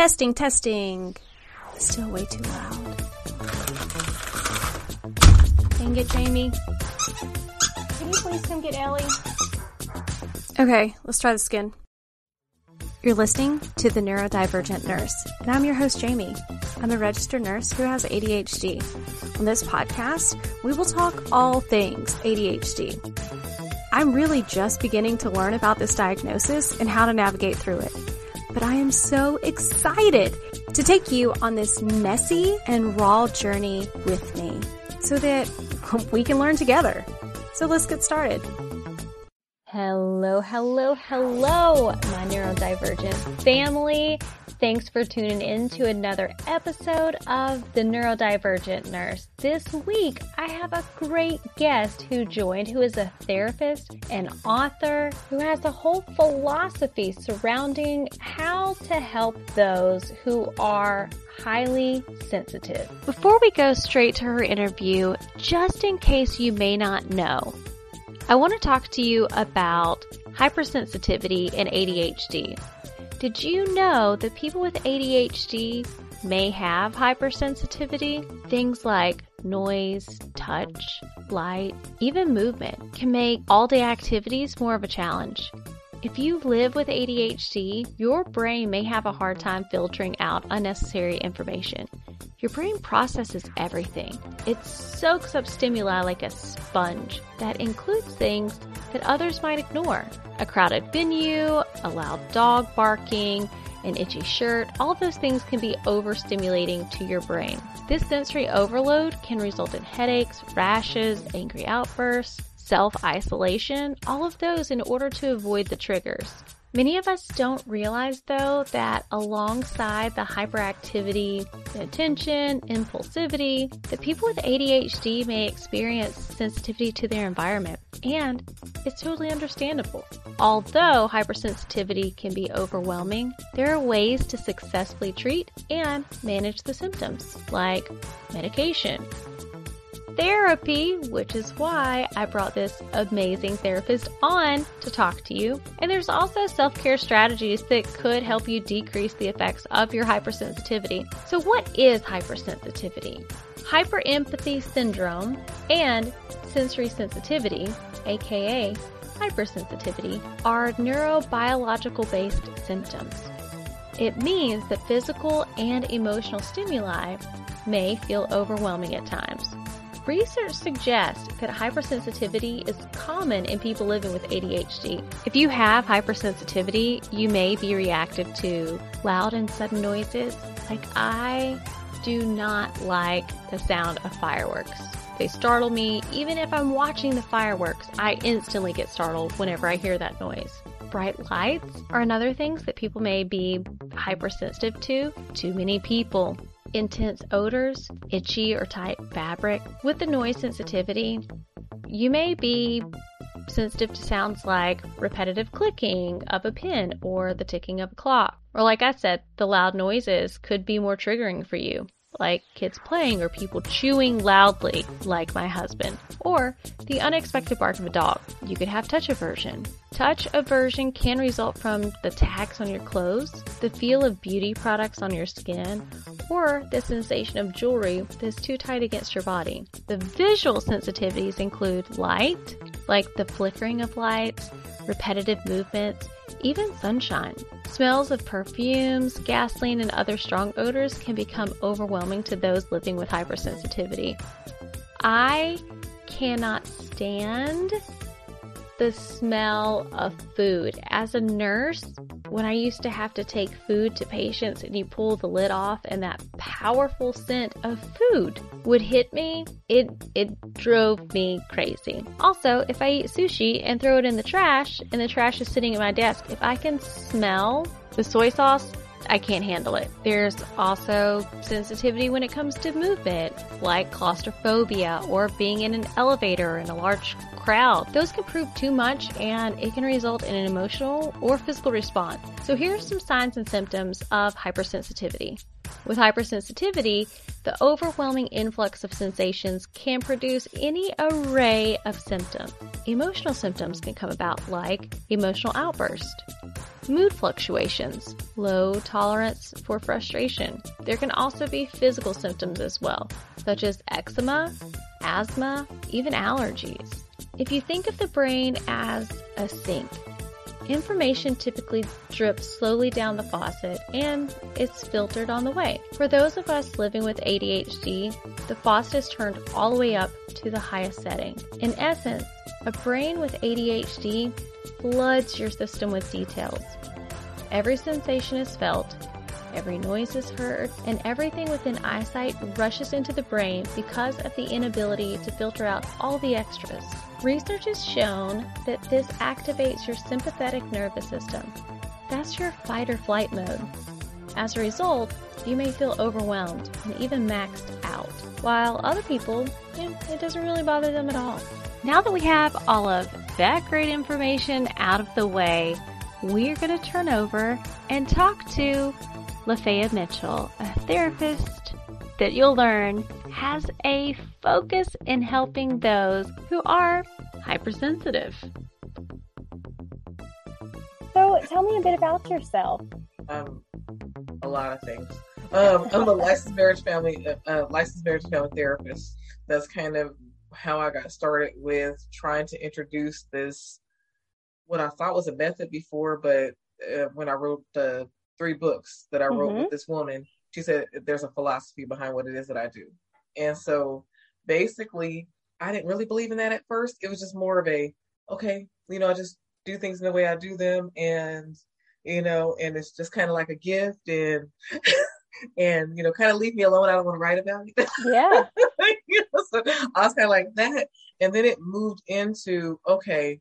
Testing, testing. Still way too loud. Dang it, Jamie. Can you please come get Ellie? Okay, let's try this again. You're listening to The Neurodivergent Nurse, and I'm your host, Jamie. I'm a registered nurse who has ADHD. On this podcast, we will talk all things ADHD. I'm really just beginning to learn about this diagnosis and how to navigate through it. But I am so excited to take you on this messy and raw journey with me so that we can learn together. So let's get started. Hello, hello, hello, my neurodivergent family. Thanks for tuning in to another episode of The Neurodivergent Nurse. This week, I have a great guest who joined, who is a therapist and author who has a whole philosophy surrounding how to help those who are highly sensitive. Before we go straight to her interview, just in case you may not know, I want to talk to you about hypersensitivity and ADHD. Did you know that people with ADHD may have hypersensitivity? Things like noise, touch, light, even movement can make all day activities more of a challenge. If you live with ADHD, your brain may have a hard time filtering out unnecessary information. Your brain processes everything. It soaks up stimuli like a sponge that includes things that others might ignore. A crowded venue, a loud dog barking, an itchy shirt, all those things can be overstimulating to your brain. This sensory overload can result in headaches, rashes, angry outbursts, self-isolation, all of those in order to avoid the triggers. Many of us don't realize though that alongside the hyperactivity, the attention, impulsivity, that people with ADHD may experience sensitivity to their environment. And it's totally understandable. Although hypersensitivity can be overwhelming, there are ways to successfully treat and manage the symptoms, like medication, therapy, which is why I brought this amazing therapist on to talk to you. And there's also self care strategies that could help you decrease the effects of your hypersensitivity. So, what is hypersensitivity? Hyperempathy syndrome and sensory sensitivity, aka hypersensitivity, are neurobiological based symptoms. It means that physical and emotional stimuli may feel overwhelming at times. Research suggests that hypersensitivity is common in people living with ADHD. If you have hypersensitivity, you may be reactive to loud and sudden noises. Like I do not like the sound of fireworks. They startle me. Even if I'm watching the fireworks, I instantly get startled whenever I hear that noise. Bright lights are another things that people may be hypersensitive to. Too many people, intense odors, itchy or tight fabric. With the noise sensitivity, you may be sensitive to sounds like repetitive clicking of a pen or the ticking of a clock. Or like I said, the loud noises could be more triggering for you like kids playing or people chewing loudly, like my husband, or the unexpected bark of a dog. You could have touch aversion. Touch aversion can result from the tags on your clothes, the feel of beauty products on your skin, or the sensation of jewelry that's too tight against your body. The visual sensitivities include light, like the flickering of lights, repetitive movements, even sunshine. Smells of perfumes, gasoline, and other strong odors can become overwhelming to those living with hypersensitivity. I cannot stand the smell of food. As a nurse, when I used to have to take food to patients and you pull the lid off and that powerful scent of food would hit me, it it drove me crazy. Also, if I eat sushi and throw it in the trash and the trash is sitting at my desk, if I can smell the soy sauce I can't handle it. There's also sensitivity when it comes to movement, like claustrophobia or being in an elevator in a large crowd. Those can prove too much and it can result in an emotional or physical response. So here are some signs and symptoms of hypersensitivity. With hypersensitivity, the overwhelming influx of sensations can produce any array of symptoms. Emotional symptoms can come about like emotional outburst, mood fluctuations, low tolerance for frustration. There can also be physical symptoms as well, such as eczema, asthma, even allergies. If you think of the brain as a sink, information typically drips slowly down the faucet and it's filtered on the way. For those of us living with ADHD, the faucet is turned all the way up to the highest setting. In essence, a brain with ADHD floods your system with details. Every sensation is felt, every noise is heard, and everything within eyesight rushes into the brain because of the inability to filter out all the extras. Research has shown that this activates your sympathetic nervous system. That's your fight or flight mode. As a result, you may feel overwhelmed and even maxed out, while other people, it doesn't really bother them at all. Now that we have all of that great information out of the way, we're going to turn over and talk to Lafaya Mitchell, a therapist that you'll learn has a focus in helping those who are hypersensitive. So, tell me a bit about yourself. Um, a lot of things. Um, I'm a licensed marriage family, uh, uh, licensed marriage family therapist. That's kind of how I got started with trying to introduce this, what I thought was a method before, but uh, when I wrote the three books that I wrote mm-hmm. with this woman, she said there's a philosophy behind what it is that I do. And so basically, I didn't really believe in that at first. It was just more of a, okay, you know, I just do things in the way I do them. And, you know, and it's just kind of like a gift and, and, you know, kind of leave me alone. I don't want to write about it. Yeah. so I was kind of like that. And then it moved into, okay,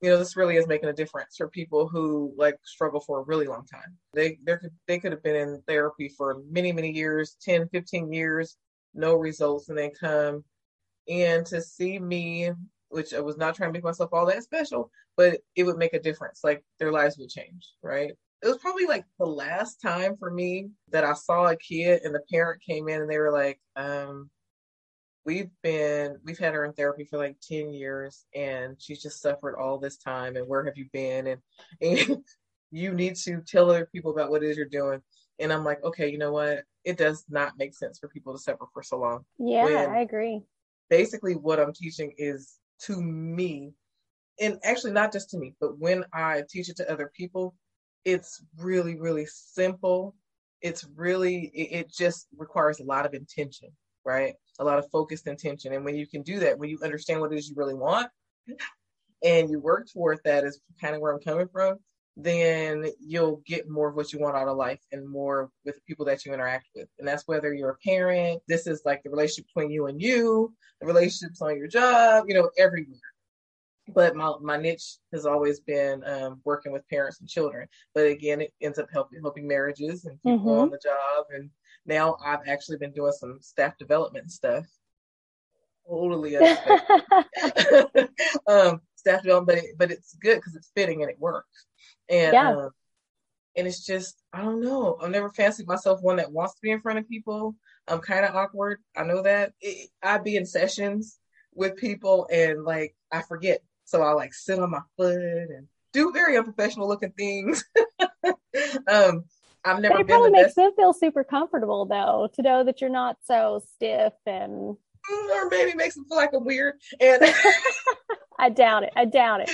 you know, this really is making a difference for people who like struggle for a really long time. They they could they could have been in therapy for many many years, 10, 15 years, no results, and then come and to see me, which I was not trying to make myself all that special, but it would make a difference. Like their lives would change, right? It was probably like the last time for me that I saw a kid and the parent came in and they were like, um, we've been we've had her in therapy for like 10 years and she's just suffered all this time and where have you been? And, and you need to tell other people about what it is you're doing. And i'm like okay you know what? It does not make sense for people to suffer for so long. Yeah when i agree. basically what i'm teaching is to me and actually not just to me but when i teach it to other people it's really really simple. It's really it, it just requires a lot of intention right? A lot of focused intention. And when you can do that, when you understand what it is you really want and you work toward that is kind of where I'm coming from, then you'll get more of what you want out of life and more with the people that you interact with. And that's whether you're a parent, this is like the relationship between you and you, the relationships on your job, you know, everywhere. But my, my niche has always been um, working with parents and children. But again, it ends up helping helping marriages and people mm-hmm. on the job and now I've actually been doing some staff development stuff. Totally um, staff development, but, it, but it's good because it's fitting and it works. And yeah. Um, and it's just I don't know. I've never fancied myself one that wants to be in front of people. I'm kind of awkward. I know that. It, I'd be in sessions with people and like I forget, so I like sit on my foot and do very unprofessional looking things. um, I've never. But it probably makes them feel super comfortable though to know that you're not so stiff and. Mm, or maybe makes them feel like I'm weird, and I doubt it. I doubt it.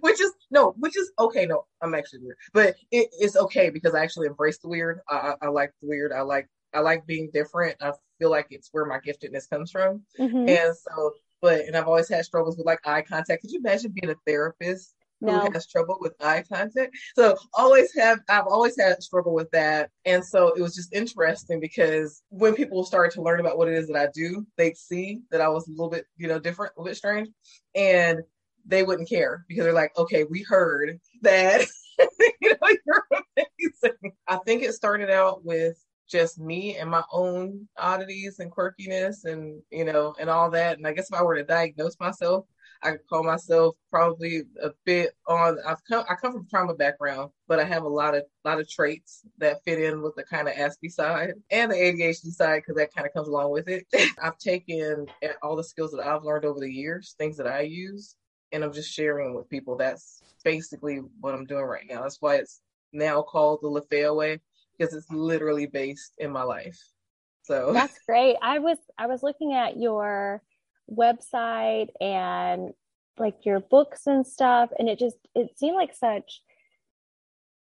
which is no, which is okay. No, I'm actually weird, but it, it's okay because I actually embrace the weird. I, I, I, like the weird. I like I like being different. I feel like it's where my giftedness comes from, mm-hmm. and so. But and I've always had struggles with like eye contact. Could you imagine being a therapist no. who has trouble with eye contact. So always have I've always had struggle with that. And so it was just interesting because when people started to learn about what it is that I do, they'd see that I was a little bit, you know, different, a little bit strange. And they wouldn't care because they're like, okay, we heard that you know, you're amazing. I think it started out with just me and my own oddities and quirkiness and you know and all that and i guess if i were to diagnose myself I call myself probably a bit on. I've come. I come from trauma background, but I have a lot of lot of traits that fit in with the kind of Aspie side and the ADHD side because that kind of comes along with it. I've taken all the skills that I've learned over the years, things that I use, and I'm just sharing with people. That's basically what I'm doing right now. That's why it's now called the Lafaya way because it's literally based in my life. So that's great. I was I was looking at your website and like your books and stuff, and it just it seemed like such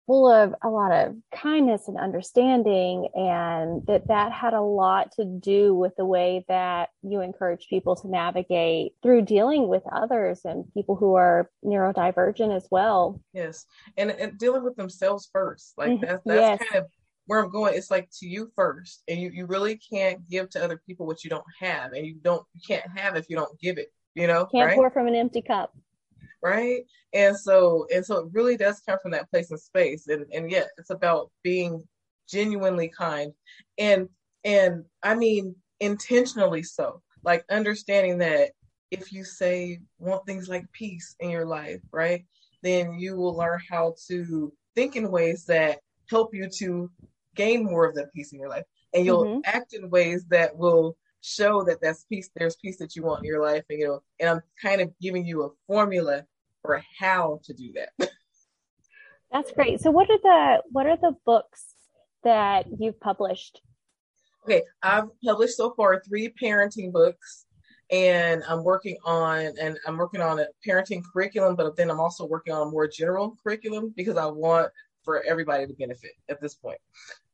full of a lot of kindness and understanding and that that had a lot to do with the way that you encourage people to navigate through dealing with others and people who are neurodivergent as well yes and, and dealing with themselves first like mm-hmm. that's that's yes. kind of where i'm going it's like to you first and you, you really can't give to other people what you don't have and you don't you can't have if you don't give it you know can't right? pour from an empty cup right and so and so it really does come from that place and space and and yeah it's about being genuinely kind and and i mean intentionally so like understanding that if you say want things like peace in your life right then you will learn how to think in ways that help you to gain more of that peace in your life. And you'll mm-hmm. act in ways that will show that that's peace there's peace that you want in your life. And you know and i'm kind of giving you a formula for how to do that. That's great. So what are the what are the books that you've published? Okay i've published so far three parenting books and i'm working on and i'm working on a parenting curriculum but then i'm also working on a more general curriculum because i want for everybody to benefit at this point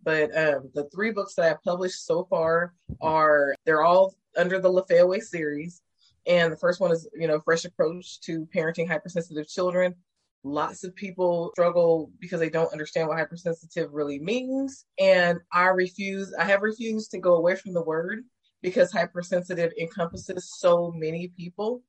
but um, the three books that I've published so far are they're all under the Lafaya series. And the first one is, you know, fresh approach to parenting hypersensitive children. Lots of people struggle because they don't understand what hypersensitive really means. And I refuse, I have refused to go away from the word because hypersensitive encompasses so many people.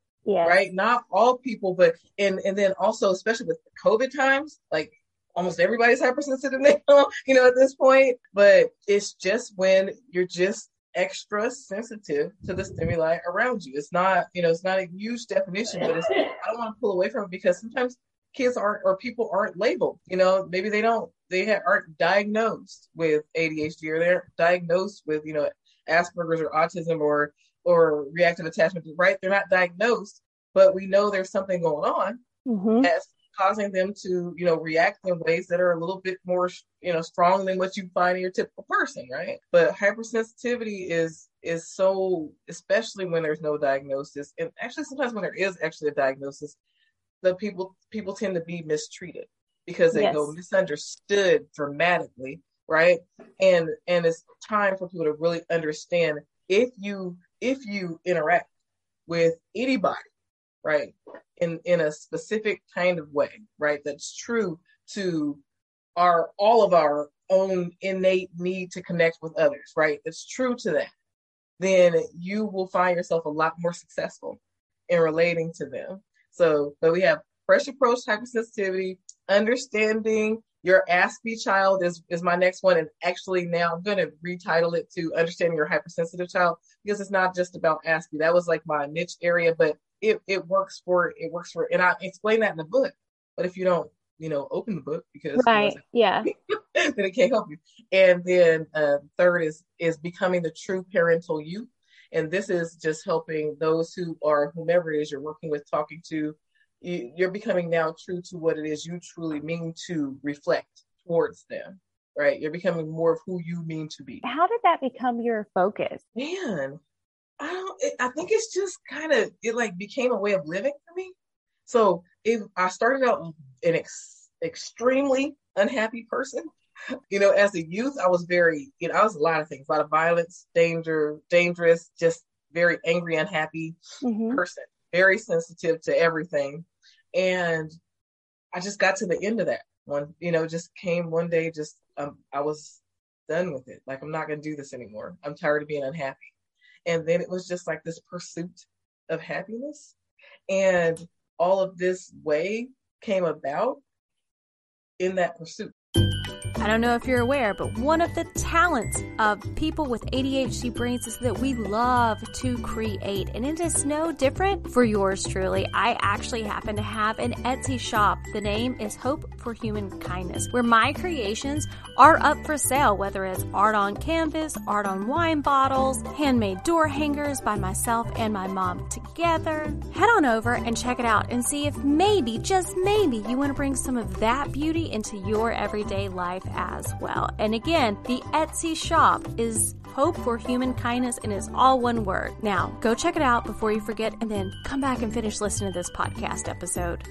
Right. Not all people, but and and then also especially with COVID times, like almost everybody's hypersensitive now, you know, at this point. But it's just when you're just extra sensitive to the stimuli around you. It's not, you know, it's not a huge definition, but it's I don't want to pull away from it because sometimes kids aren't or people aren't labeled. You know, maybe they don't they have, aren't diagnosed with ADHD or they're diagnosed with, you know, Asperger's or autism or or reactive attachment, right? They're not diagnosed, but we know there's something going on mm-hmm. as causing them to, you know, react in ways that are a little bit more, you know, strong than what you find in your typical person, right? But hypersensitivity is is so, especially when there's no diagnosis, and actually sometimes when there is actually a diagnosis, the people people tend to be mistreated because they yes. go misunderstood dramatically, right? And and it's time for people to really understand if you if you interact with anybody right in in a specific kind of way right that's true to our all of our own innate need to connect with others right? It's true to that. Then you will find yourself a lot more successful in relating to them. So but we have fresh approach hypersensitivity understanding your Aspie child is is my next one, and actually now I'm going to retitle it to understanding your hypersensitive child because it's not just about Aspie. That was like my niche area, but it, it works for it works for and I explain that in the book. But if you don't, you know, open the book because right, yeah, then it can't help you. And then uh, third is is becoming the true parental you, and this is just helping those who are whomever it is you're working with, talking to. You, you're becoming now true to what it is you truly mean to reflect towards them right? You're becoming more of who you mean to be. How did that become your focus? Man, I don't. It, I think it's just kind of it like became a way of living for me. So if I started out an ex- extremely unhappy person. You know, as a youth, I was very, you know, I was a lot of things, a lot of violence, danger, dangerous, just very angry, unhappy mm-hmm. person, very sensitive to everything. And I just got to the end of that one, you know, just came one day, just, um, I was done with it. Like, I'm not going to do this anymore. I'm tired of being unhappy. And then it was just like this pursuit of happiness. And all of this way came about in that pursuit. I don't know if you're aware, but one of the talents of people with ADHD brains is that we love to create, and it is no different for yours truly. I actually happen to have an Etsy shop. The name is Hope for Human Kindness, where my creations are up for sale, whether it's art on canvas, art on wine bottles, handmade door hangers by myself and my mom together. Head on over and check it out and see if maybe, just maybe, you want to bring some of that beauty into your everyday life as well. And again, the Etsy shop is Hope for Human Kindness and is all one word. Now, go check it out before you forget and then come back and finish listening to this podcast episode.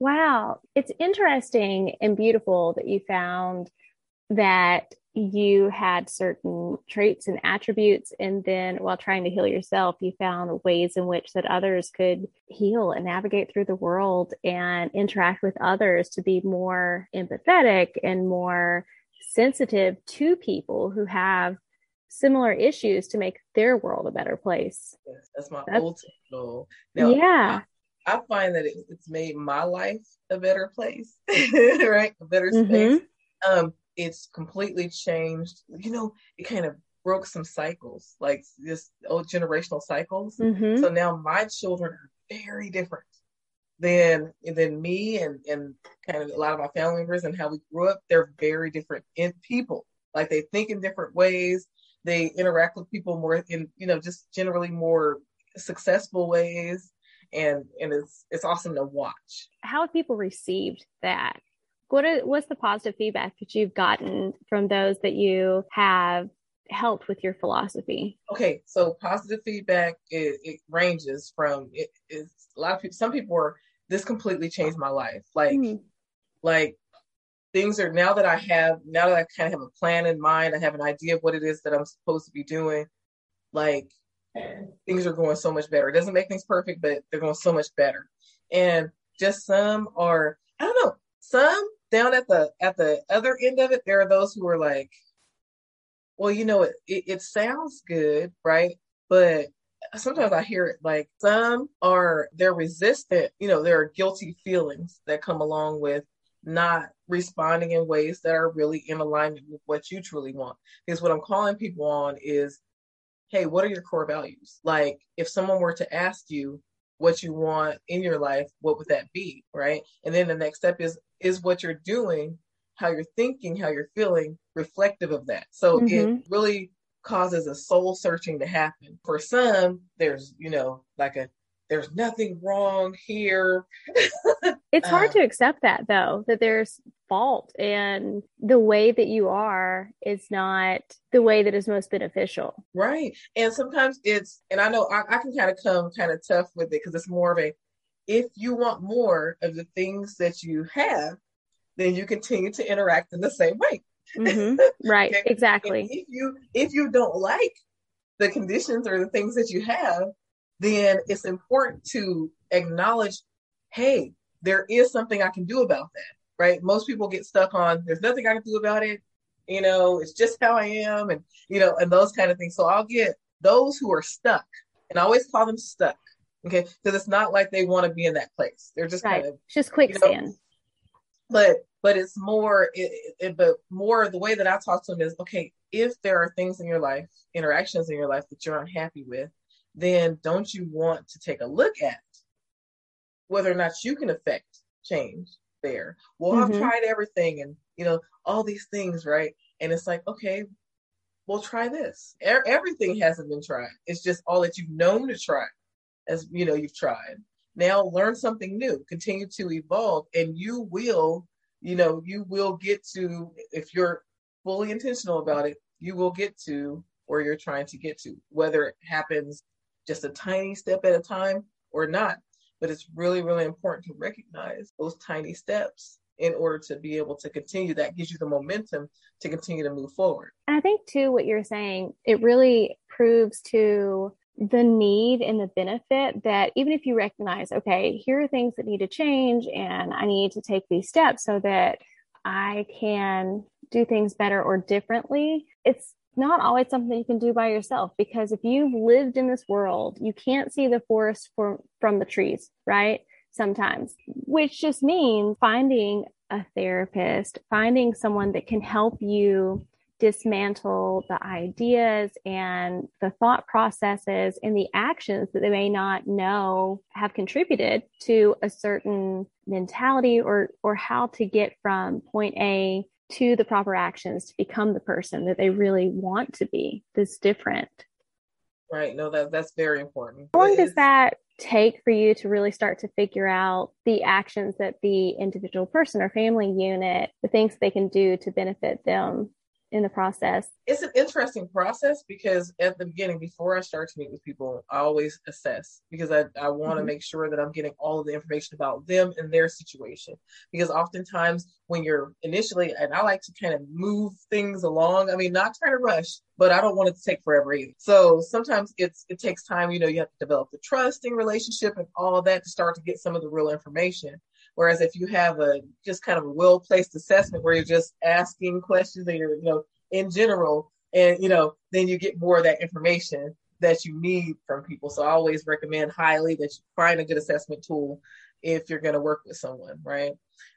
Wow. It's interesting and beautiful that you found that you had certain traits and attributes and then while trying to heal yourself you found ways in which that others could heal and navigate through the world and interact with others to be more empathetic and more sensitive to people who have similar issues to make their world a better place. Yes, that's my that's, ultimate goal. Now, yeah. I, I, find that it, it's made my life a better place right? A better space. Mm-hmm. um it's completely changed. You know, it kind of broke some cycles, like this old generational cycles. Mm-hmm. So now my children are very different than than me and and kind of a lot of my family members and how we grew up. They're very different in people. Like they think in different ways. They interact with people more in you know just generally more successful ways and and it's it's awesome to watch. How have people received that? What are, what's the positive feedback that you've gotten from those that you have helped with your philosophy? Okay, so positive feedback it, it ranges from it is a lot of people. Some people are this completely changed my life. Like, mm. like things are now that I have now that I kind of have a plan in mind. I have an idea of what it is that I'm supposed to be doing. Like things are going so much better. It doesn't make things perfect, but they're going so much better. And just some are I don't know. Some down at the at the other end of it, there are those who are like, well, you know, it, it, it sounds good, right? But sometimes I hear it like some are they're resistant, you know, there are guilty feelings that come along with not responding in ways that are really in alignment with what you truly want. Because what I'm calling people on is, hey, what are your core values? Like if someone were to ask you what you want in your life, what would that be? Right. And then the next step is, is what you're doing, how you're thinking, how you're feeling reflective of that. So mm-hmm. it really causes a soul searching to happen. For some, there's, you know, like a there's nothing wrong here. it's hard uh, to accept that though, that there's fault and the way that you are is not the way that is most beneficial. Right. And sometimes it's, and I know I, I can kind of come kind of tough with it because it's more of a, if you want more of the things that you have, then you continue to interact in the same way. Mm-hmm. Right. exactly. And if you, if you don't like the conditions or the things that you have, then it's important to acknowledge, hey, there is something I can do about that, right? Most people get stuck on, there's nothing I can do about it. You know, it's just how I am and, you know, and those kind of things. So I'll get those who are stuck and I always call them stuck. Okay. Because it's not like they want to be in that place. They're just right. kind of just quicksand. You know, but, but it's more, it, it, but more the way that I talk to them is, okay, if there are things in your life, interactions in your life that you're unhappy with, then don't you want to take a look at whether or not you can affect change there? Well, mm-hmm. I've tried everything and, you know, all these things, right? And it's like, okay, well, try this. E- everything hasn't been tried. It's just all that you've known to try as, you know, you've tried. Now learn something new, continue to evolve, and you will, you know, you will get to, if you're fully intentional about it, you will get to where you're trying to get to, whether it happens just a tiny step at a time or not. But it's really, really important to recognize those tiny steps in order to be able to continue. That gives you the momentum to continue to move forward. And I think, too, what you're saying, it really proves to the need and the benefit that even if you recognize, okay, here are things that need to change and I need to take these steps so that I can do things better or differently, it's not always something you can do by yourself because if you've lived in this world, you can't see the forest for, from the trees, right? Sometimes, which just means finding a therapist, finding someone that can help you dismantle the ideas and the thought processes and the actions that they may not know have contributed to a certain mentality or or how to get from point A to the proper actions to become the person that they really want to be that's different. Right. No, that that's very important. How long does that take for you to really start to figure out the actions that the individual person or family unit, the things they can do to benefit them in the process? It's an interesting process because at the beginning, before I start to meet with people, I always assess because I, I want to mm-hmm. make sure that I'm getting all of the information about them and their situation. Because oftentimes, when you're initially, and I like to kind of move things along, I mean, not trying to rush, but I don't want it to take forever either. So sometimes it's it takes time, you know, you have to develop the trusting relationship and all of that to start to get some of the real information. Whereas if you have a just kind of a well placed assessment where you're just asking questions and you're, you know, in general, and you know, then you get more of that information that you need from people. So I always recommend highly that you find a good assessment tool if you're going to work with someone, right?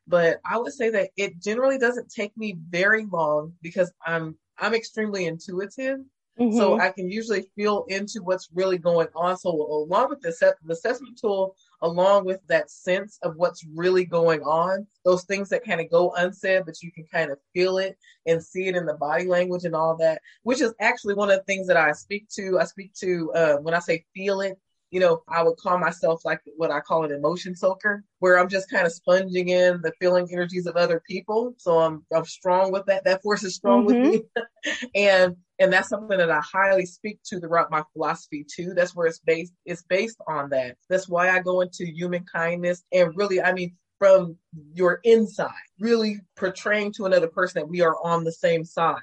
But I would say that it generally doesn't take me very long because I'm I'm extremely intuitive. Mm-hmm. So I can usually feel into what's really going on. So along with the, the assessment tool, along with that sense of what's really going on, those things that kind of go unsaid, but you can kind of feel it and see it in the body language and all that, which is actually one of the things that I speak to. I speak to uh, when I say feel it, you know, I would call myself like what I call an emotion soaker, where I'm just kind of sponging in the feeling energies of other people. So I'm I'm strong with that. That force is strong mm-hmm. with me, and and that's something that I highly speak to throughout my philosophy too. That's where it's based. It's based on that. That's why I go into human kindness and really, I mean, from your inside, really portraying to another person that we are on the same side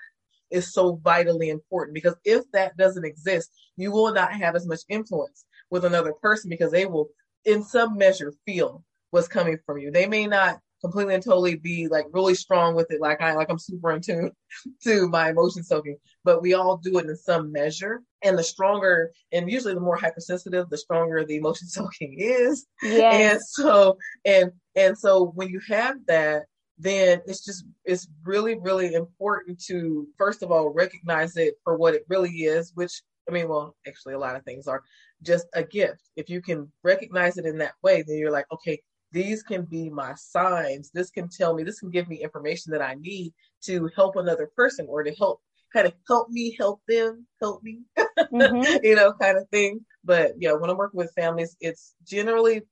is so vitally important because if that doesn't exist, you will not have as much influence with another person because they will, in some measure, feel what's coming from you. They may not completely and totally be like really strong with it, like I like I'm super in tune to my emotion soaking, but we all do it in some measure. And the stronger and usually the more hypersensitive, the stronger the emotion soaking is. Yes. And so and and so when you have that, then it's just it's really really important to first of all recognize it for what it really is which i mean well actually a lot of things are just a gift if you can recognize it in that way then you're like okay these can be my signs this can tell me this can give me information that i need to help another person or to help kind of help me help them help me mm-hmm. you know kind of thing but yeah when i'm working with families it's generally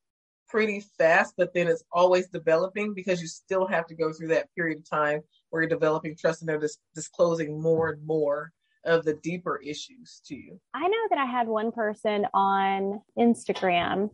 pretty fast, but then it's always developing because you still have to go through that period of time where you're developing trust and they're dis- disclosing more and more of the deeper issues to you. I know that I had one person on Instagram.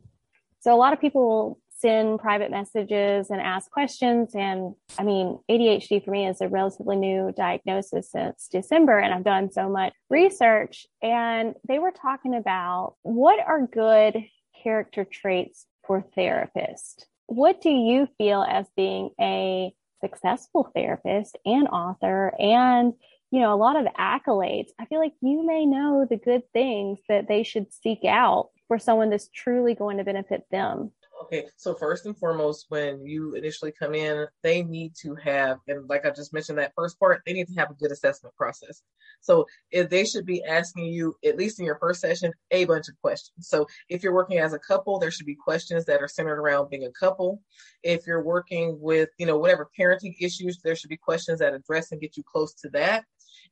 So a lot of people send private messages and ask questions. And I mean, ADHD for me is a relatively new diagnosis since December, and I've done so much research. And they were talking about what are good character traits for therapists. What do you feel as being a successful therapist and author and you know a lot of accolades i feel like you may know the good things that they should seek out for someone that's truly going to benefit them Okay, so first and foremost, when you initially come in, they need to have, and like I just mentioned that first part, they need to have a good assessment process. So if they should be asking you, at least in your first session, a bunch of questions. So if you're working as a couple, there should be questions that are centered around being a couple. If you're working with, you know, whatever parenting issues, there should be questions that address and get you close to that.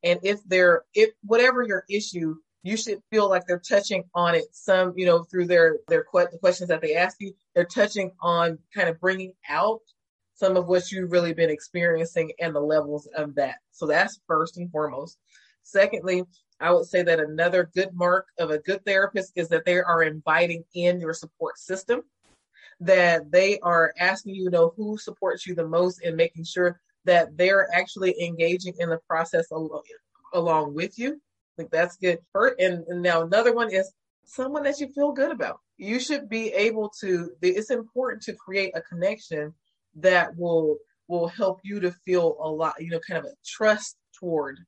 And if they're, if whatever your issue you should feel like they're touching on it some you know through their their que- the questions that they ask you. They're touching on kind of bringing out some of what you've really been experiencing and the levels of that. So that's first and foremost. Secondly i would say that another good mark of a good therapist is that they are inviting in your support system that they are asking you, know who supports you the most and making sure that they're actually engaging in the process al- along with you think that's good. And, and now another one is someone that you feel good about. You should be able to. It's important to create a connection that will will help you to feel a lot. You know, kind of a trust toward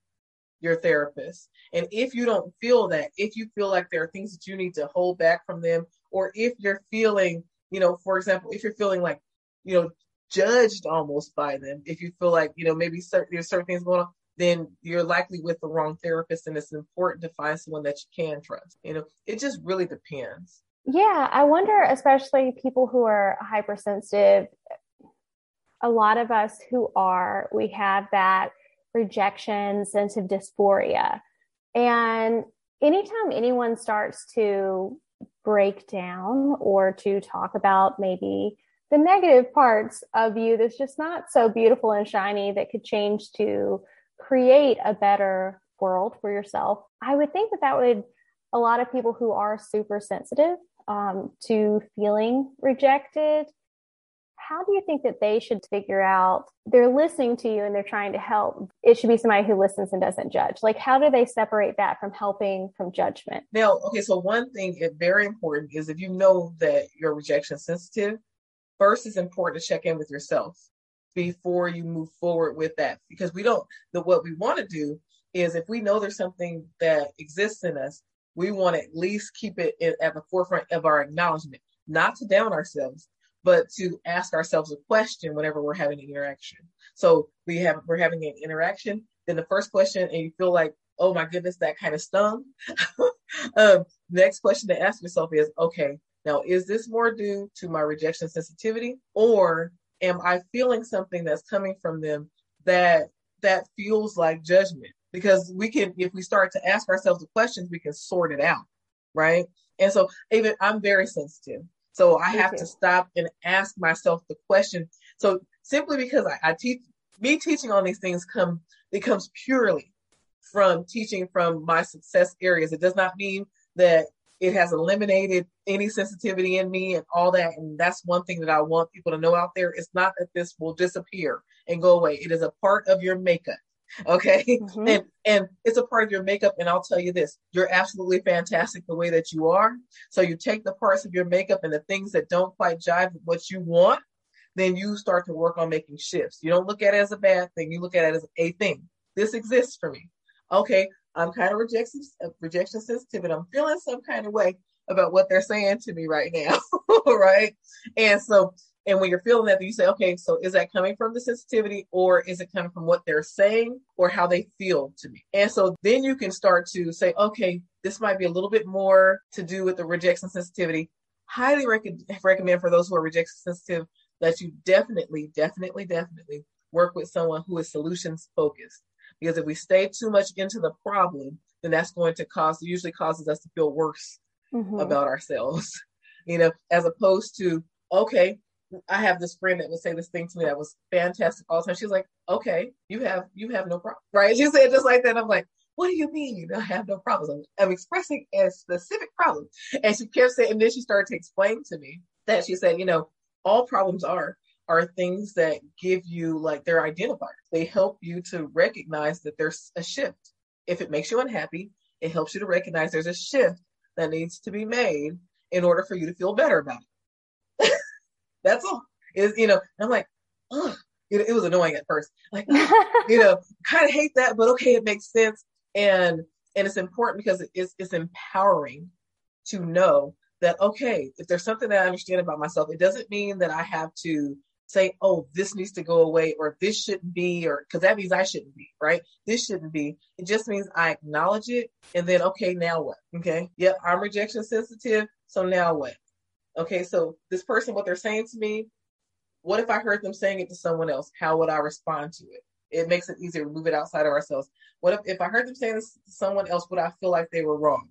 your therapist. And if you don't feel that, if you feel like there are things that you need to hold back from them, or if you're feeling, you know, for example, if you're feeling like, you know, judged almost by them. If you feel like, you know, maybe certain, there's certain things going on, then you're likely with the wrong therapist and it's important to find someone that you can trust. You know, it just really depends. Yeah, I wonder, especially people who are hypersensitive, a lot of us who are, we have that rejection, sensitive dysphoria. And anytime anyone starts to break down or to talk about maybe the negative parts of you that's just not so beautiful and shiny that could change to create a better world for yourself, I would think that that would, a lot of people who are super sensitive um, to feeling rejected, how do you think that they should figure out they're listening to you and they're trying to help? It should be somebody who listens and doesn't judge. Like, how do they separate that from helping from judgment? Now, okay, so one thing is very important is if you know that you're rejection sensitive, first it's important to check in with yourself before you move forward with that. Because we don't the what we want to do is if we know there's something that exists in us we want to at least keep it at the forefront of our acknowledgement. Not to down ourselves but to ask ourselves a question whenever we're having an interaction. So we have we're having an interaction then the first question and you feel like oh my goodness that kind of stung. Um, next question to ask yourself is okay now is this more due to my rejection sensitivity or am I feeling something that's coming from them that that feels like judgment? Because we can, if we start to ask ourselves the questions, we can sort it out, right? And so, even I'm very sensitive, so I have to stop and ask myself the question. So simply because I, I teach, me teaching on these things come it comes purely from teaching from my success areas. It does not mean that it has eliminated any sensitivity in me and all that. And that's one thing that I want people to know out there. It's not that this will disappear and go away. It is a part of your makeup. Okay. Mm-hmm. And and it's a part of your makeup. And I'll tell you this, you're absolutely fantastic the way that you are. So you take the parts of your makeup and the things that don't quite jive with what you want, then you start to work on making shifts. You don't look at it as a bad thing, you look at it as a thing. This exists for me. Okay, I'm kind of rejection rejection sensitive, and I'm feeling some kind of way about what they're saying to me right now, right? And so, and when you're feeling that, you say, okay, so is that coming from the sensitivity, or is it coming from what they're saying, or how they feel to me? And so then you can start to say, okay, this might be a little bit more to do with the rejection sensitivity. Highly rec- recommend for those who are rejection sensitive that you definitely, definitely, definitely work with someone who is solutions focused because if we stay too much into the problem, then that's going to cause, usually causes us to feel worse mm-hmm. about ourselves, you know, as opposed to, okay, I have this friend that would say this thing to me that was fantastic all the time. She's like, okay, you have, you have no problem, right? She said just like that. I'm like, what do you mean I have no problems? I'm, I'm expressing a specific problem. And she kept saying, and then she started to explain to me that she said, you know, all problems are are things that give you like their identifiers. They help you to recognize that there's a shift. If it makes you unhappy, it helps you to recognize there's a shift that needs to be made in order for you to feel better about it. That's all. Is you know, I'm like, oh, it, it was annoying at first. Like, you know, kind of hate that, but okay, it makes sense. And and it's important because it's it's empowering to know that okay, if there's something that I understand about myself, it doesn't mean that I have to say, oh, this needs to go away or this shouldn't be, or because that means I shouldn't be, right? This shouldn't be. It just means I acknowledge it and then, okay, now what? Okay. Yeah, I'm rejection sensitive. So now what? Okay. So this person, what they're saying to me, what if I heard them saying it to someone else? How would I respond to it? It makes it easier to move it outside of ourselves. What if, if I heard them saying this to someone else, would I feel like they were wrong?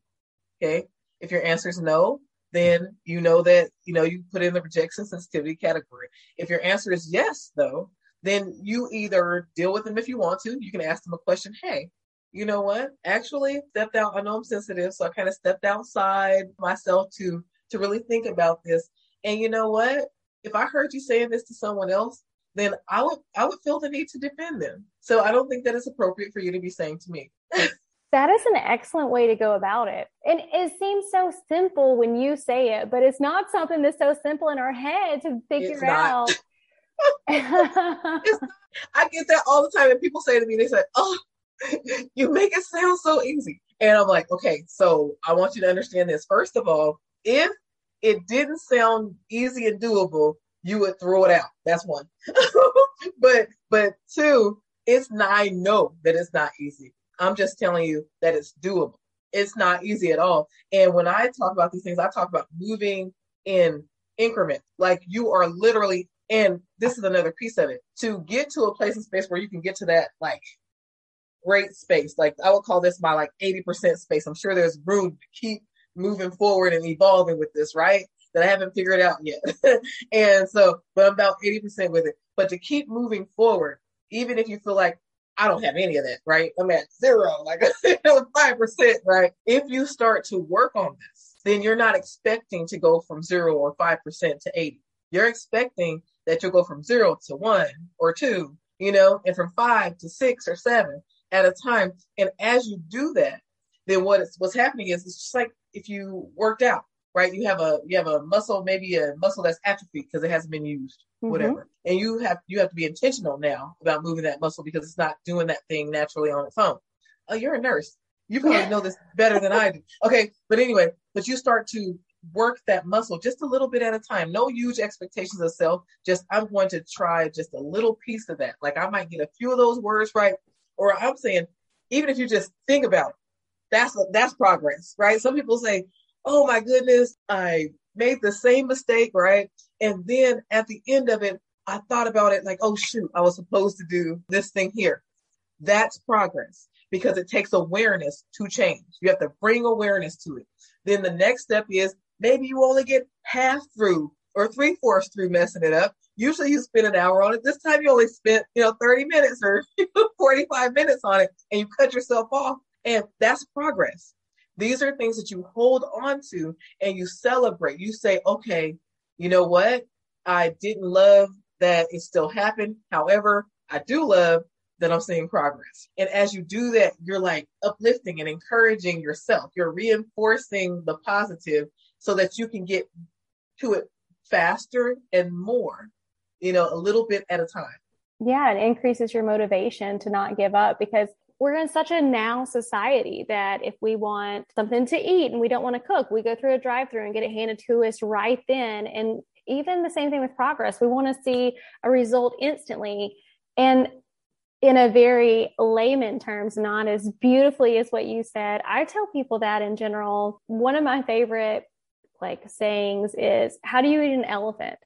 Okay. If your answer is no, then you know that you know you put in the rejection sensitivity category. If your answer is yes, though, then you either deal with them if you want to. You can ask them a question. Hey, you know what? Actually, stepped out. I know I'm sensitive, so I kind of stepped outside myself to to really think about this. And you know what? If I heard you saying this to someone else, then I would I would feel the need to defend them. So I don't think that it's appropriate for you to be saying to me. That is an excellent way to go about it. And it seems so simple when you say it, but it's not something that's so simple in our head to figure out. I get that all the time, and people say to me, they say, "Oh, you make it sound so easy," and I'm like, "Okay, so I want you to understand this. First of all, if it didn't sound easy and doable, you would throw it out. That's one. but but two, it's not I know that it's not easy. I'm just telling you that it's doable. It's not easy at all. And when I talk about these things, I talk about moving in increment. Like you are literally, and this is another piece of it, to get to a place in space where you can get to that like great space. Like I would call this my like 80% space. I'm sure there's room to keep moving forward and evolving with this, right? That I haven't figured out yet. and so, but I'm about 80% with it. But to keep moving forward, even if you feel like I don't have any of that, right? I'm at zero, like five percent, right? If you start to work on this, then you're not expecting to go from zero or five percent to 80. You're expecting that you'll go from zero to one or two, you know, and from five to six or seven at a time. And as you do that, then what is what's happening is it's just like if you worked out, right? You have a you have a muscle, maybe a muscle that's atrophied because it hasn't been used, mm-hmm. whatever. And you have you have to be intentional now about moving that muscle because it's not doing that thing naturally on its own. Oh, you're a nurse. You probably know this better than I do. Okay, but anyway, but you start to work that muscle just a little bit at a time. No huge expectations of self. Just I'm going to try just a little piece of that. Like I might get a few of those words right, or I'm saying, even if you just think about it, that's that's progress, right? Some people say, "Oh my goodness, I made the same mistake," right? And then at the end of it, I thought about it like, "Oh shoot, I was supposed to do this thing here." That's progress because it takes awareness to change. You have to bring awareness to it. Then the next step is maybe you only get half through or three fourths through messing it up. Usually you spend an hour on it. This time you only spent, you know, 30 minutes or 45 minutes on it and you cut yourself off. And that's progress. These are things that you hold on to and you celebrate. You say, okay, you know what? I didn't love that it still happened. However, I do love that I'm seeing progress. And as you do that, you're like uplifting and encouraging yourself. You're reinforcing the positive so that you can get to it faster and more, you know, a little bit at a time. Yeah, it increases your motivation to not give up because we're in such a now society that if we want something to eat and we don't want to cook, we go through a drive through and get it handed to us right then. And even the same thing with progress, we want to see a result instantly. And in a very layman terms, not as beautifully as what you said, I tell people that in general. One of my favorite like sayings is how do you eat an elephant?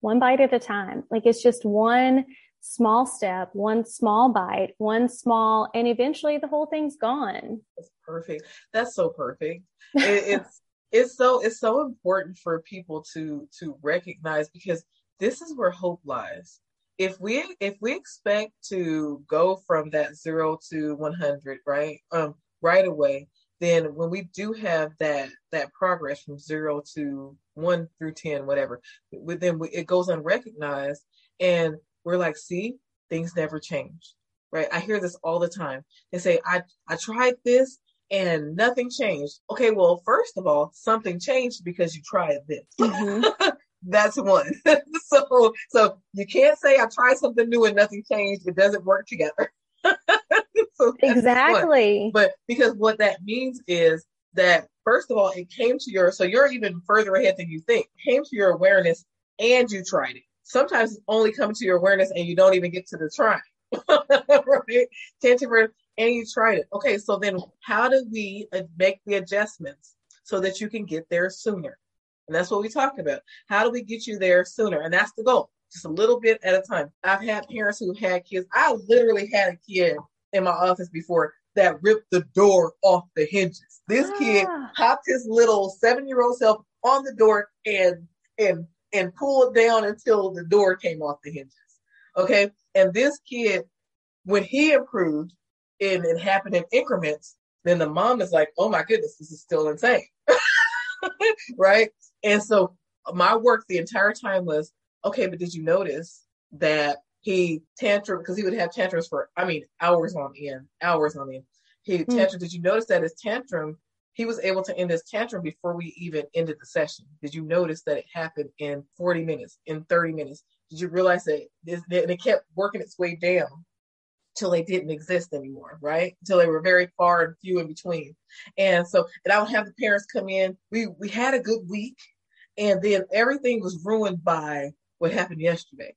One bite at a time. Like it's just one small step, one small bite, one small, and eventually the whole thing's gone. That's perfect. That's so perfect. It, it's it's so it's so important for people to to recognize because this is where hope lies. If we if we expect to go from that zero to 100, right, um, right away, then when we do have that that progress from zero to one through ten, whatever, then we, it goes unrecognized, and we're like, see, things never change, right? I hear this all the time. They say, I I tried this and nothing changed. Okay, well, first of all, something changed because you tried this. Mm-hmm. That's one. so so you can't say I tried something new and nothing changed. It doesn't work together. so exactly. But because what that means is that first of all, it came to your so you're even further ahead than you think. It came to your awareness and you tried it. Sometimes it's only coming to your awareness and you don't even get to the try. right? And you tried it. Okay, so then how do we make the adjustments so that you can get there sooner? And that's what we talked about. How do we get you there sooner? And that's the goal just a little bit at a time. I've had parents who had kids. I literally had a kid in my office before that ripped the door off the hinges. This ah. kid hopped his little seven year old self on the door and and and pulled down until the door came off the hinges. Okay. And this kid, when he improved and it happened in increments, then the mom is like, oh my goodness, this is still insane. right. And so my work the entire time was okay, but did you notice that he tantrum because he would have tantrums for I mean hours on end, hours on end. He mm tantrum. Did you notice that his tantrum? He was able to end his tantrum before we even ended the session. Did you notice that it happened in 40 minutes, in 30 minutes? Did you realize that and it kept working its way down till they didn't exist anymore, right? Until they were very far and few in between. And so, and I would have the parents come in. We we had a good week, and then everything was ruined by what happened yesterday.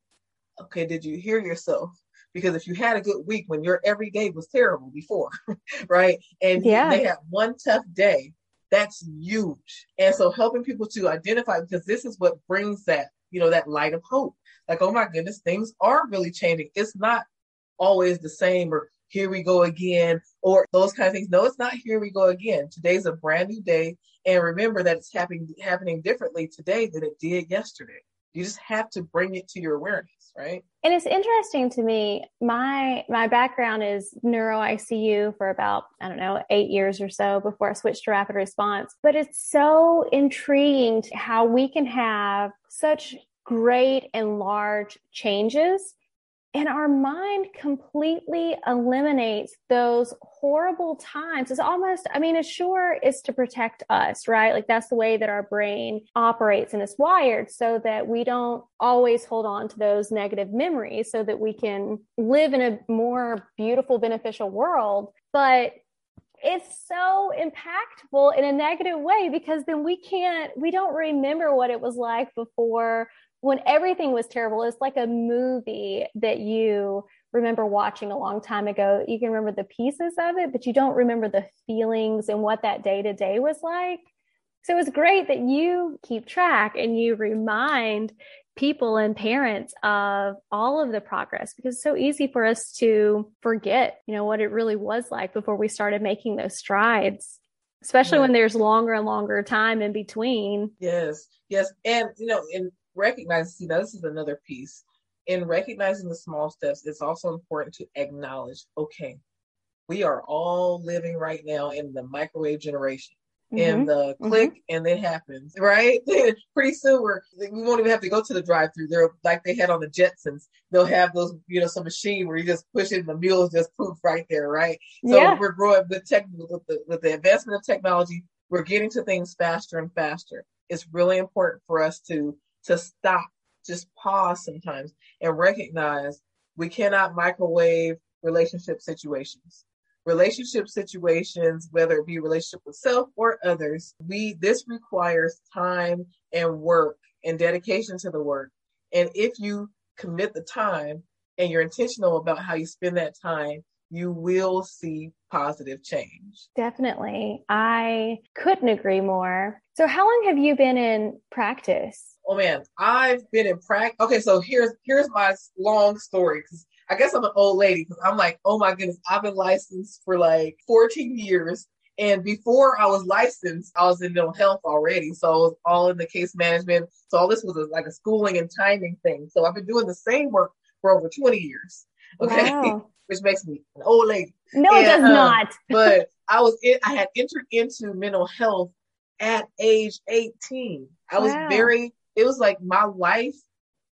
Okay, did you hear yourself? Because if you had a good week when your every day was terrible before, right? And yeah. they had one tough day, that's huge. And so helping people to identify because this is what brings that, you know, that light of hope. Like, oh my goodness, things are really changing. It's not always the same or here we go again or those kind of things. No, it's not here we go again. Today's a brand new day. And remember that it's happening happening differently today than it did yesterday. You just have to bring it to your awareness, right? And it's interesting to me. My my background is neuro ICU for about I don't know eight years or so before I switched to rapid response. But it's so intriguing how we can have such great and large changes and our mind completely eliminates those horrible times. It's almost, I mean, it sure is to protect us, right? Like that's the way that our brain operates and is wired so that we don't always hold on to those negative memories so that we can live in a more beautiful, beneficial world. But it's so impactful in a negative way because then we can't, we don't remember what it was like before when everything was terrible, it's like a movie that you remember watching a long time ago. You can remember the pieces of it, but you don't remember the feelings and what that day to day was like. So it's great that you keep track and you remind people and parents of all of the progress because it's so easy for us to forget, you know, what it really was like before we started making those strides especially yeah. when there's longer and longer time in between. Yes, yes, and you know, and recognize, see, now this is another piece. In recognizing the small steps, it's also important to acknowledge, okay, we are all living right now in the microwave generation. Mm-hmm. And the mm-hmm. click mm-hmm. and it happens, right? Pretty soon we're we won't even have to go to the drive through. They're like they had on the Jetsons. They'll have those, you know, some machine where you just push it and the mules just poof right there, right? So yeah. we're growing with tech with the with the advancement of technology, we're getting to things faster and faster. It's really important for us to to stop, just pause sometimes and recognize we cannot microwave relationship situations. Relationship situations, whether it be relationship with self or others, we this requires time and work and dedication to the work. And if you commit the time and you're intentional about how you spend that time, you will see positive change. Definitely. I couldn't agree more. So how long have you been in practice? Oh man, I've been in practice. Okay, so here's here's my long story because I guess I'm an old lady because I'm like, oh my goodness, I've been licensed for like 14 years. And before I was licensed, I was in mental health already. So I was all in the case management. So all this was a, like a schooling and timing thing. So I've been doing the same work for over 20 years. Okay. Wow. Which makes me an old lady. No, and, it does um, not. but I was in, I had entered into mental health at age 18. I was wow. very it was like my life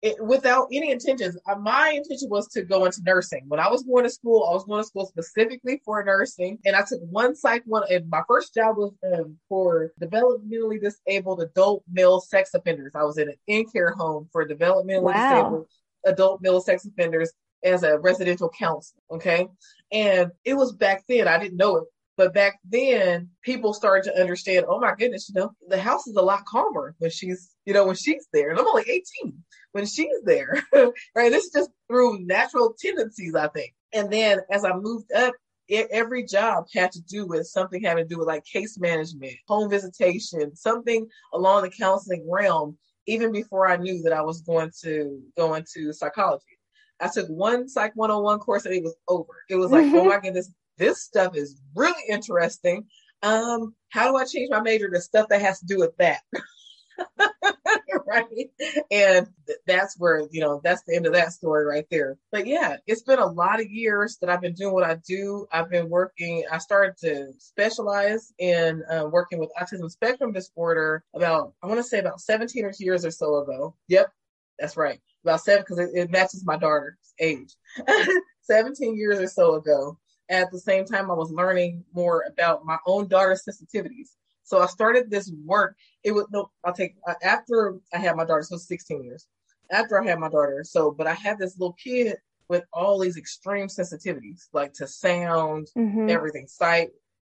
it, without any intentions. Uh, my intention was to go into nursing. When I was going to school, I was going to school specifically for nursing, and I took one psych one. And my first job was um, for developmentally disabled adult male sex offenders. I was in an in care home for developmentally wow. disabled adult male sex offenders as a residential counselor. Okay, and it was back then. I didn't know it. But back then, people started to understand, oh my goodness, you know, the house is a lot calmer when she's, you know, when she's there. And I'm only 18 when she's there, right? This is just through natural tendencies, I think. And then as I moved up, every job had to do with something having to do with like case management, home visitation, something along the counseling realm, even before I knew that I was going to go into psychology. I took one Psych 101 course and it was over. It was like, oh my goodness, this stuff is really interesting. Um, how do I change my major to stuff that has to do with that? right. And th- that's where, you know, that's the end of that story right there. But yeah, it's been a lot of years that I've been doing what I do. I've been working, I started to specialize in uh, working with autism spectrum disorder about, I want to say about 17 years or so ago. Yep, that's right. About seven, because it, it matches my daughter's age. 17 years or so ago at the same time I was learning more about my own daughter's sensitivities. So I started this work. It was no, I'll take uh, after I had my daughter, so 16 years after I had my daughter. So, but I had this little kid with all these extreme sensitivities, like to sound, mm-hmm. everything, sight.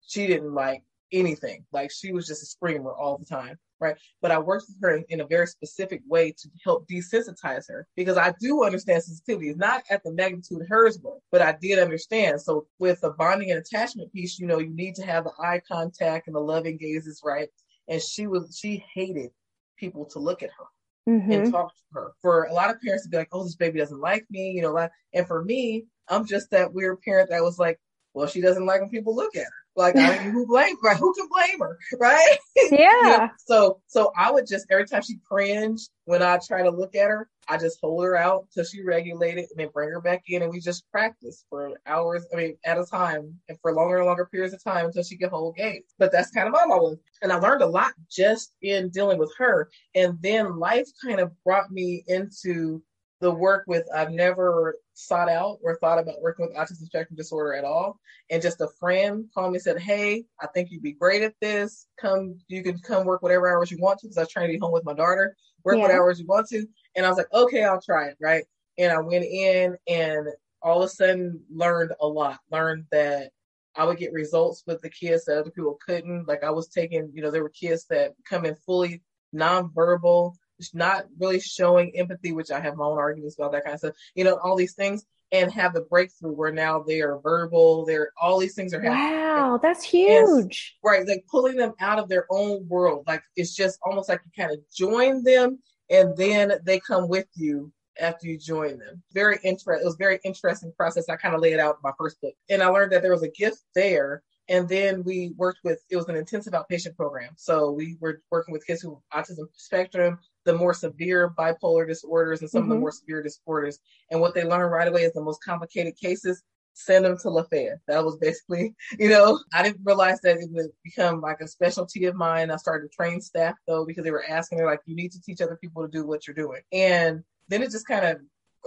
She didn't like anything. Like she was just a screamer all the time right? But I worked with her in, in a very specific way to help desensitize her because I do understand sensitivity. It's not at the magnitude hers was, but I did understand. So with the bonding and attachment piece, you know, you need to have the eye contact and the loving gazes, right? And she was she hated people to look at her. Mm-hmm. and talk to her. For a lot of parents to be like, "Oh, this baby doesn't like me," you know, and for me, I'm just that weird parent that was like, "Well, she doesn't like when people look at her." Like, I mean, who blame, right? Who can blame her, right? Yeah. know? So, so I would just every time she cringed when I try to look at her, I just hold her out till she regulated, and then bring her back in, and we just practice for hours. I mean, at a time, and for longer and longer periods of time until she could hold gaze. But that's kind of my mom and I learned a lot just in dealing with her. And then life kind of brought me into the work with I've never sought out or thought about working with autism spectrum disorder at all. And just a friend called me and said, Hey, I think you'd be great at this. Come, you can come work whatever hours you want to because I was trying to be home with my daughter. Work yeah. what hours you want to. And I was like, okay, I'll try it. Right. And I went in and all of a sudden learned a lot, learned that I would get results with the kids that other people couldn't. Like I was taking, you know, there were kids that come in fully nonverbal, not really showing empathy, which I have my own arguments about that kind of stuff, you know, all these things and have the breakthrough where now they are verbal, they're all these things are happening. Wow, that's huge. And, right. Like pulling them out of their own world. Like it's just almost like you kind of join them and then they come with you after you join them. Very interesting. It was very interesting process. I kind of laid it out in my first book. And I learned that there was a gift there and then we worked with, it was an intensive outpatient program. So we were working with kids who autism spectrum, the more severe bipolar disorders and some mm-hmm. of the mm-hmm. more severe disorders. And what they learned right away is the most complicated cases, send them to Lafaya. That was basically, you know, I didn't realize that it would become like a specialty of mine. I started to train staff though, because they were asking, they're like, you need to teach other people to do what you're doing. And then it just kind of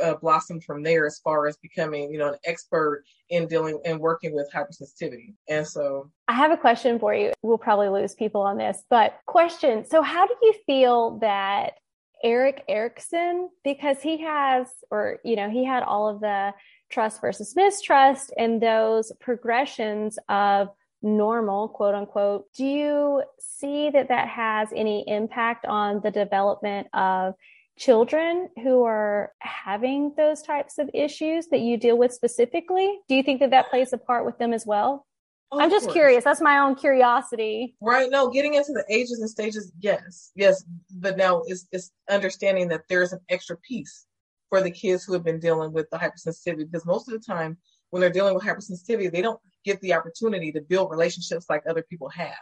uh, blossomed from there as far as becoming, you know, an expert in dealing and working with hypersensitivity. And so I have a question for you. We'll probably lose people on this, but question. So how do you feel that Erik Erikson, because he has, or, you know, he had all of the trust versus mistrust and those progressions of normal, quote unquote. Do you see that that has any impact on the development of children who are having those types of issues that you deal with specifically? Do you think that that plays a part with them as well? Oh, I'm just course. curious. That's my own curiosity. Right. No, getting into the ages and stages, yes, yes. But now it's, it's understanding that there's an extra piece for the kids who have been dealing with the hypersensitivity because most of the time when they're dealing with hypersensitivity, they don't get the opportunity to build relationships like other people have.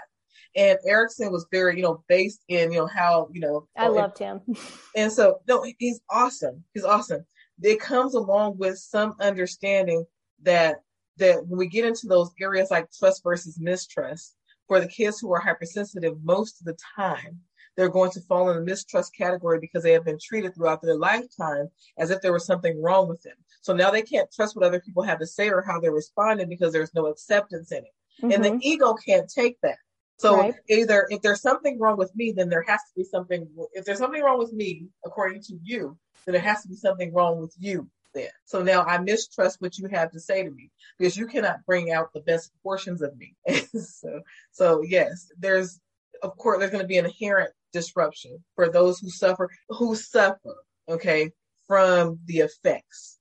And Erikson was very, you know, based in, you know, how, you know, I loved him. And so, no, he's awesome. He's awesome. It comes along with some understanding that that when we get into those areas like trust versus mistrust, for the kids who are hypersensitive, most of the time they're going to fall in the mistrust category because they have been treated throughout their lifetime as if there was something wrong with them. So now they can't trust what other people have to say or how they're responding because there's no acceptance in it. Mm-hmm. And the mm-hmm. ego can't take that. So right. either if there's something wrong with me, then there has to be something. If there's something wrong with me, according to you, then there has to be something wrong with you. Then, so now I mistrust what you have to say to me because you cannot bring out the best portions of me. so, so yes, there's of course there's going to be an inherent disruption for those who suffer who suffer. Okay, from the effects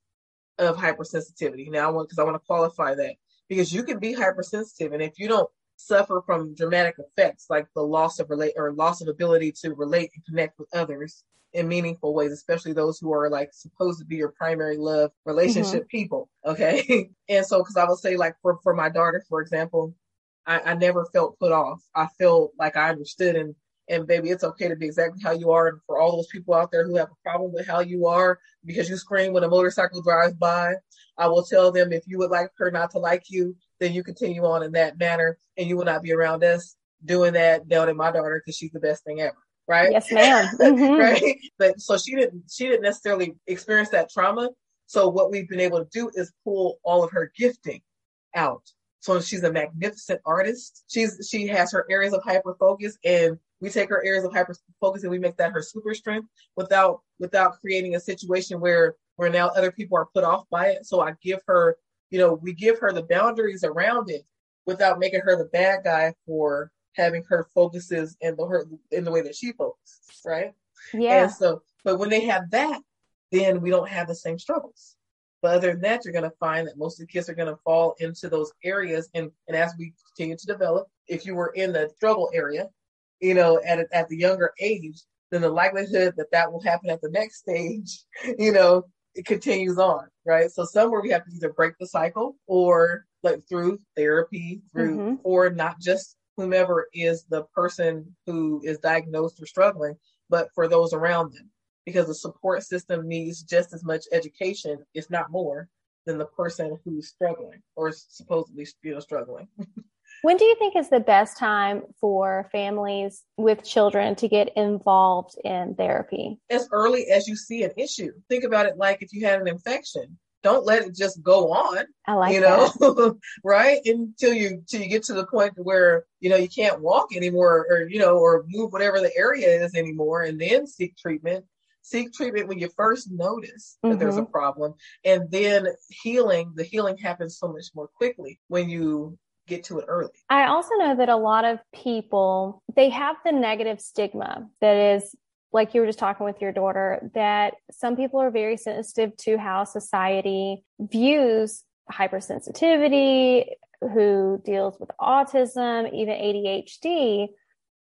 of hypersensitivity. Now, I want because I want to qualify that because you can be hypersensitive, and if you don't suffer from dramatic effects like the loss of relate or loss of ability to relate and connect with others in meaningful ways, especially those who are like supposed to be your primary love relationship mm-hmm. people. Okay. and so, cause I would say like for, for my daughter, for example, I, I never felt put off. I feel like I understood and, and baby, it's okay to be exactly how you are. And for all those people out there who have a problem with how you are because you scream when a motorcycle drives by, I will tell them if you would like her not to like you, then you continue on in that manner and you will not be around us doing that down in my daughter because she's the best thing ever. Right. Yes, ma'am. Mm-hmm. right. But so she didn't, she didn't necessarily experience that trauma. So what we've been able to do is pull all of her gifting out. So she's a magnificent artist. She's, she has her areas of hyper focus and we take her areas of hyper focus and we make that her super strength without, without creating a situation where, where now other people are put off by it. So I give her you know, we give her the boundaries around it without making her the bad guy for having her focuses in the her in the way that she focuses, right? Yeah. And so, but when they have that, then we don't have the same struggles. But other than that, you're going to find that most of the kids are going to fall into those areas. And, and as we continue to develop, if you were in the struggle area, you know, at, at the younger age, then the likelihood that that will happen at the next stage, you know, it continues on, right? So somewhere we have to either break the cycle or like through therapy, through, mm-hmm. or not just whomever is the person who is diagnosed or struggling, but for those around them because the support system needs just as much education, if not more, than the person who's struggling or supposedly you know struggling. when do you think is the best time for families with children to get involved in therapy? As early as you see an issue. Think about it like if you had an infection. Don't let it just go on. I like you know, right? Until you until you get to the point where you know you can't walk anymore, or you know, or move whatever the area is anymore, and then seek treatment seek treatment when you first notice that mm-hmm. there's a mm-hmm. problem and then healing the healing happens so much more quickly when you get to it early i also know that a lot of people they have the negative stigma that is like you were just talking with your daughter that some people are very sensitive to how society views hypersensitivity who deals with autism even adhd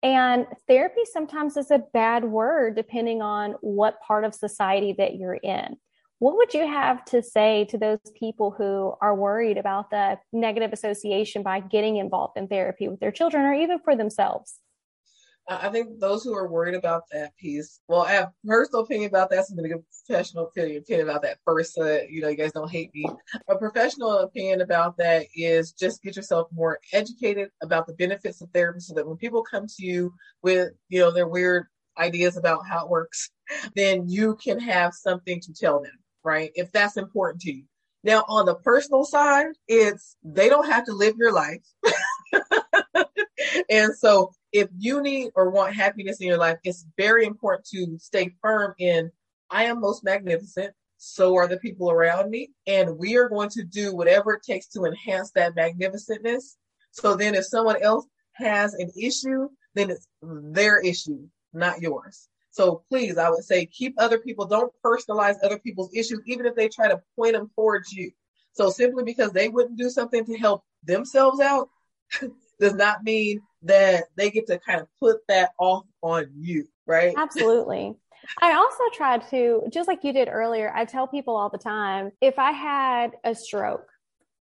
and therapy sometimes is a bad word depending on what part of society that you're in. What would you have to say to those people who are worried about the negative association by getting involved in therapy with their children or even for themselves? I think those who are worried about that piece, well, I have personal opinion about that. So I'm going to give professional opinion, opinion about that first. You know, you guys don't hate me. A professional opinion about that is just get yourself more educated about the benefits of therapy, so that when people come to you with, you know, their weird ideas about how it works, then you can have something to tell them, right? If that's important to you. Now, on the personal side, it's they don't have to live your life. and so if you need or want happiness in your life, it's very important to stay firm in I am most magnificent. So are the people around me. And we are going to do whatever it takes to enhance that magnificentness. So then if someone else has an issue, then it's their issue, not yours. So please, I would say keep other people, don't personalize other people's issues, even if they try to point them towards you. So simply because they wouldn't do something to help themselves out does not mean that they get to kind of put that off on you, right? Absolutely. I also try to, just like you did earlier, I tell people all the time if I had a stroke,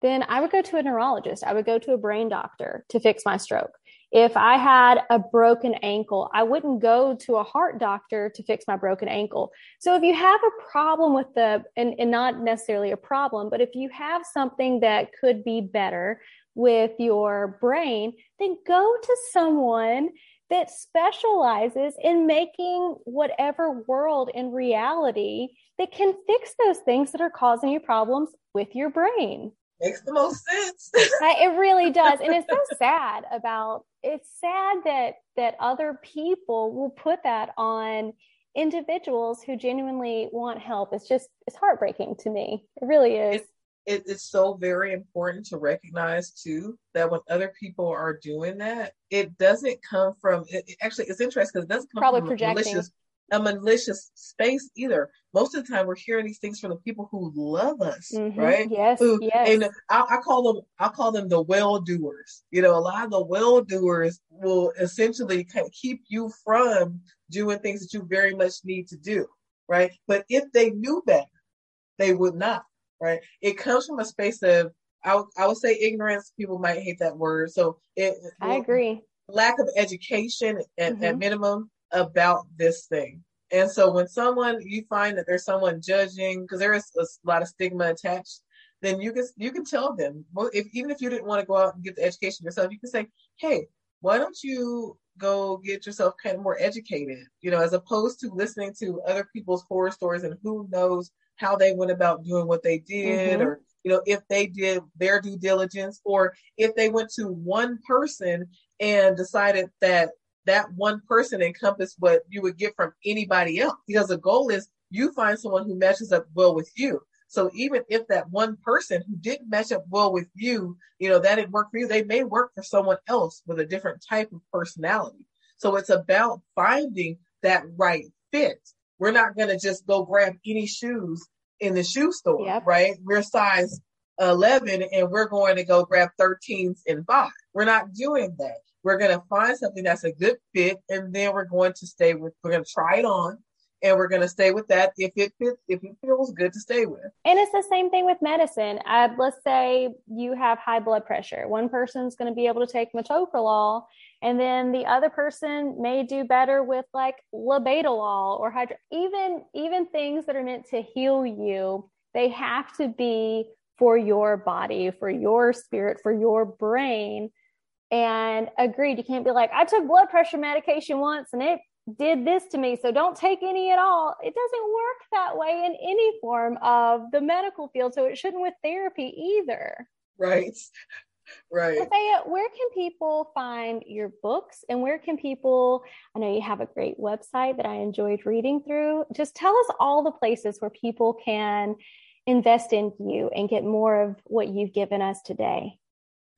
then I would go to a neurologist. I would go to a brain doctor to fix my stroke. If I had a broken ankle, I wouldn't go to a heart doctor to fix my broken ankle. So if you have a problem with the, and, and not necessarily a problem, but if you have something that could be better, with your brain, then go to someone that specializes in making whatever world in reality that can fix those things that are causing you problems with your brain. Makes the most sense. it really does. And it's so sad about it's sad that that other people will put that on individuals who genuinely want help. It's just it's heartbreaking to me. It really is it, it's so very important to recognize too that when other people are doing that, it doesn't come from. It, actually, it's interesting because it doesn't come Probably from projecting. malicious, a malicious space either. Most of the time, we're hearing these things from the people who love us, mm-hmm. right? Yes, who, yes. And I, I call them, I call them the well doers. You know, a lot of the well doers will essentially kind of keep you from doing things that you very much need to do, right? But if they knew better, they would not right? It comes from a space of I, I would say ignorance. People might hate that word. So it. I agree. Lack of education at, mm-hmm. at minimum about this thing. And so when someone you find that there's someone judging because there is a lot of stigma attached, then you can you can tell them. Well, if even if you didn't want to go out and get the education yourself, you can say, "Hey, why don't you go get yourself kind of more educated?" You know, as opposed to listening to other people's horror stories and who knows how they went about doing what they did mm-hmm. or you know if they did their due diligence or if they went to one person and decided that that one person encompassed what you would get from anybody else because the goal is you find someone who matches up well with you So even if that one person who didn't match up well with you, you know, that didn't work for you, they may work for someone else with a different type of personality. So it's about finding that right fit. We're not going to just go grab any shoes in the shoe store, yep. right? We're size 11 and we're going to go grab 13s and 5. We're not doing that. We're going to find something that's a good fit and then we're going to stay with, we're going to try it on and we're going to stay with that if it fits, if it feels good to stay with. And it's the same thing with medicine. Uh, let's say you have high blood pressure. One person's going to be able to take metoprolol, and then the other person may do better with like labetalol or hydro. Even even things that are meant to heal you, they have to be for your body, for your spirit, for your brain. And agreed, you can't be like, I took blood pressure medication once and it did this to me, so don't take any at all. It doesn't work that way in any form of the medical field, so it shouldn't with therapy either. Right. Right. Althea, where can people find your books and where can people? I know you have a great website that I enjoyed reading through. Just tell us all the places where people can invest in you and get more of what you've given us today.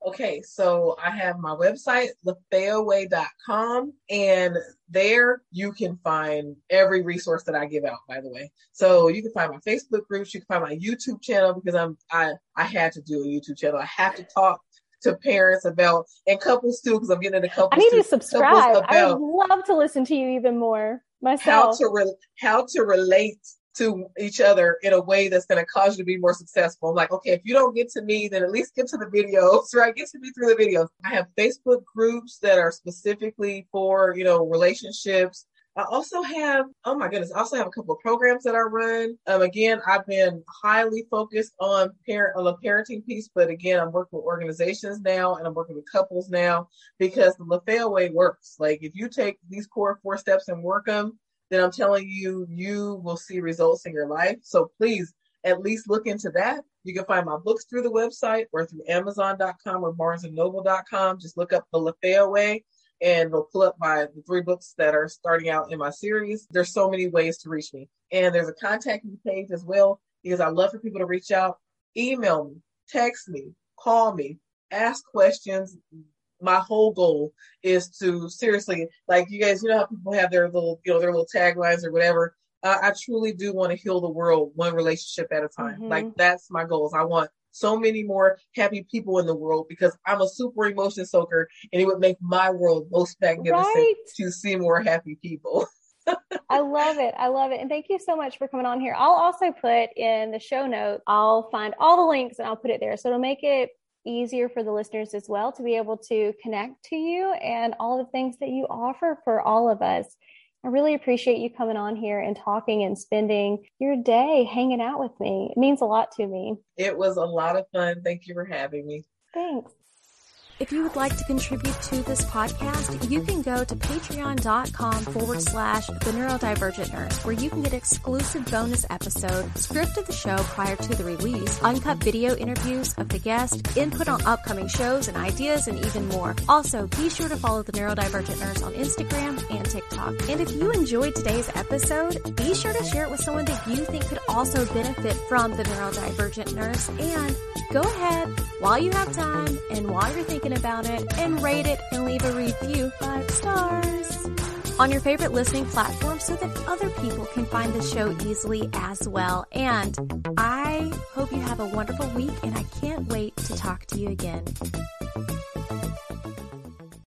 Okay, so I have my website, letheaway.com, and there you can find every resource that I give out, by the way. So you can find my Facebook groups, you can find my YouTube channel because I'm I I had to do a YouTube channel. I have to talk to parents about and couples too, because I'm getting into couples. I need to subscribe. I would love to listen to you even more myself. How to re- how to relate to each other in a way that's going to cause you to be more successful. I'm like, okay, if you don't get to me, then at least get to the videos, right? Get to me through the videos. I have Facebook groups that are specifically for, you know, relationships. I also have, oh my goodness, I also have a couple of programs that I run. Um, again, I've been highly focused on parent on the parenting piece, but again, I'm working with organizations now and I'm working with couples now because the Lafaya way works. Like if you take these core four steps and work them, then I'm telling you, you will see results in your life. So please at least look into that. You can find my books through the website or through Amazon.com or BarnesandNoble.com. Just look up the Lafaya Way and they'll pull up my the three books that are starting out in my series. There's so many ways to reach me. And there's a contact me page as well because I love for people to reach out, email me, text me, call me, ask questions, my whole goal is to seriously, like you guys, you know how people have their little, you know, their little taglines or whatever. Uh, I truly do want to heal the world one relationship at a time. Mm-hmm. Like that's my goals. I want so many more happy people in the world because I'm a super emotion soaker and it would make my world most magnificent right. to see more happy people. I love it. I love it. And thank you so much for coming on here. I'll also put in the show note, I'll find all the links and I'll put it there. So it'll make it easier for the listeners as well to be able to connect to you and all the things that you offer for all of us. I really appreciate you coming on here and talking and spending your day hanging out with me. It means a lot to me. It was a lot of fun. Thank you for having me. Thanks. If you would like to contribute to this podcast, you can go to patreon.com forward slash the neurodivergent nurse, where you can get exclusive bonus episode, script of the show prior to the release, uncut video interviews of the guest, input on upcoming shows and ideas, and even more. Also, be sure to follow the neurodivergent nurse on Instagram and TikTok. And if you enjoyed today's episode, be sure to share it with someone that you think could also benefit from the neurodivergent nurse. And go ahead while you have time and while you're thinking about it and rate it and leave a review five stars on your favorite listening platform so that other people can find the show easily as well. And I hope you have a wonderful week and I can't wait to talk to you again.